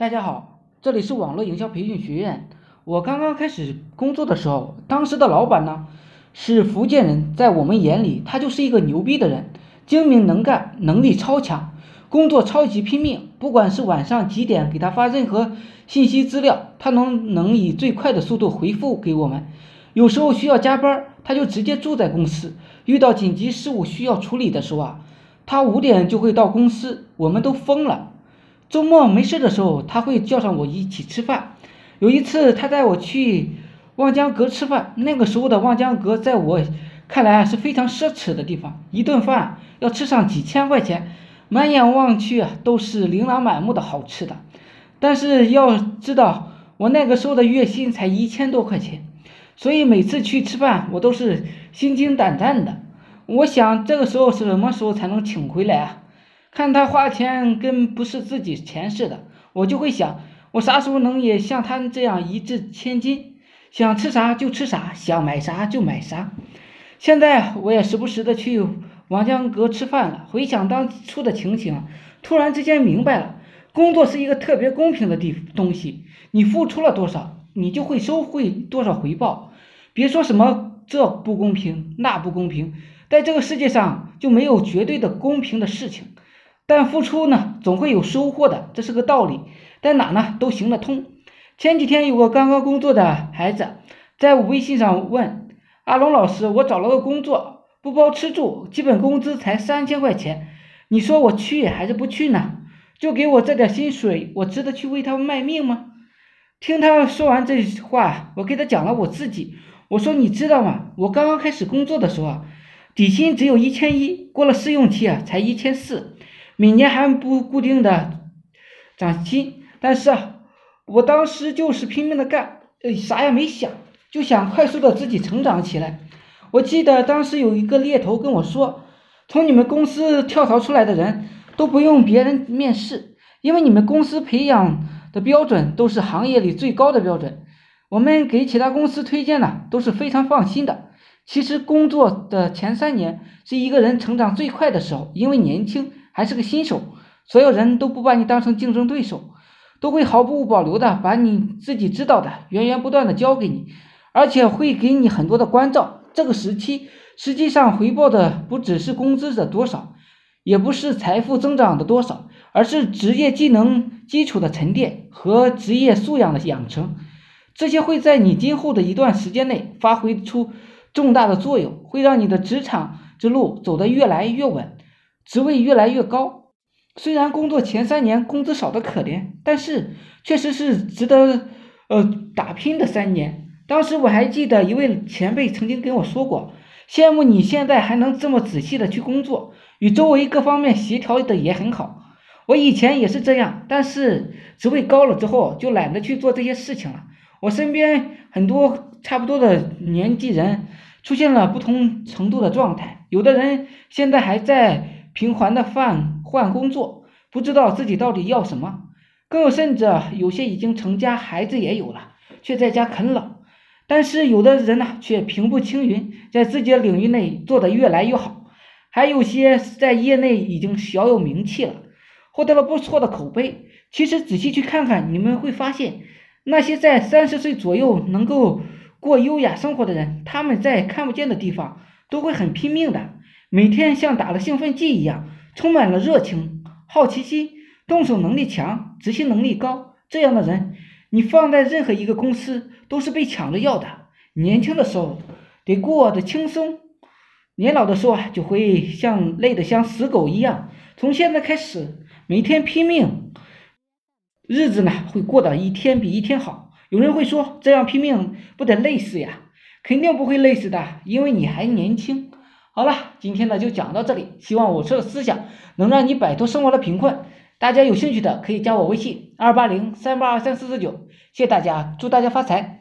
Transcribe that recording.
大家好，这里是网络营销培训学院。我刚刚开始工作的时候，当时的老板呢是福建人，在我们眼里他就是一个牛逼的人，精明能干，能力超强，工作超级拼命。不管是晚上几点给他发任何信息资料，他能能以最快的速度回复给我们。有时候需要加班，他就直接住在公司。遇到紧急事务需要处理的时候啊，他五点就会到公司，我们都疯了。周末没事的时候，他会叫上我一起吃饭。有一次，他带我去望江阁吃饭。那个时候的望江阁，在我看来是非常奢侈的地方，一顿饭要吃上几千块钱，满眼望去啊都是琳琅满目的好吃的。但是要知道，我那个时候的月薪才一千多块钱，所以每次去吃饭，我都是心惊胆战的。我想，这个时候是什么时候才能请回来啊？看他花钱跟不是自己钱似的，我就会想，我啥时候能也像他这样一掷千金，想吃啥就吃啥，想买啥就买啥。现在我也时不时的去王江阁吃饭了，回想当初的情形，突然之间明白了，工作是一个特别公平的地东西，你付出了多少，你就会收回多少回报。别说什么这不公平那不公平，在这个世界上就没有绝对的公平的事情。但付出呢，总会有收获的，这是个道理，在哪呢都行得通。前几天有个刚刚工作的孩子，在微信上问阿龙老师：“我找了个工作，不包吃住，基本工资才三千块钱，你说我去还是不去呢？就给我这点薪水，我值得去为他卖命吗？”听他说完这话，我给他讲了我自己，我说：“你知道吗？我刚刚开始工作的时候啊，底薪只有一千一，过了试用期啊，才一千四。”每年还不固定的涨薪，但是，我当时就是拼命的干，呃，啥也没想，就想快速的自己成长起来。我记得当时有一个猎头跟我说，从你们公司跳槽出来的人都不用别人面试，因为你们公司培养的标准都是行业里最高的标准。我们给其他公司推荐呢都是非常放心的。其实工作的前三年是一个人成长最快的时候，因为年轻。还是个新手，所有人都不把你当成竞争对手，都会毫不保留的把你自己知道的源源不断的教给你，而且会给你很多的关照。这个时期实际上回报的不只是工资的多少，也不是财富增长的多少，而是职业技能基础的沉淀和职业素养的养成。这些会在你今后的一段时间内发挥出重大的作用，会让你的职场之路走得越来越稳。职位越来越高，虽然工作前三年工资少得可怜，但是确实是值得呃打拼的三年。当时我还记得一位前辈曾经跟我说过，羡慕你现在还能这么仔细的去工作，与周围各方面协调的也很好。我以前也是这样，但是职位高了之后就懒得去做这些事情了。我身边很多差不多的年纪人出现了不同程度的状态，有的人现在还在。频繁的换换工作，不知道自己到底要什么，更有甚者，有些已经成家，孩子也有了，却在家啃老。但是有的人呢，却平步青云，在自己的领域内做得越来越好，还有些在业内已经小有名气了，获得了不错的口碑。其实仔细去看看，你们会发现，那些在三十岁左右能够过优雅生活的人，他们在看不见的地方都会很拼命的。每天像打了兴奋剂一样，充满了热情、好奇心，动手能力强，执行能力高。这样的人，你放在任何一个公司都是被抢着要的。年轻的时候得过得轻松，年老的时候啊，就会像累得像死狗一样。从现在开始，每天拼命，日子呢会过得一天比一天好。有人会说，这样拼命不得累死呀？肯定不会累死的，因为你还年轻。好了，今天呢就讲到这里，希望我说的思想能让你摆脱生活的贫困。大家有兴趣的可以加我微信二八零三八二三四四九，谢谢大家，祝大家发财。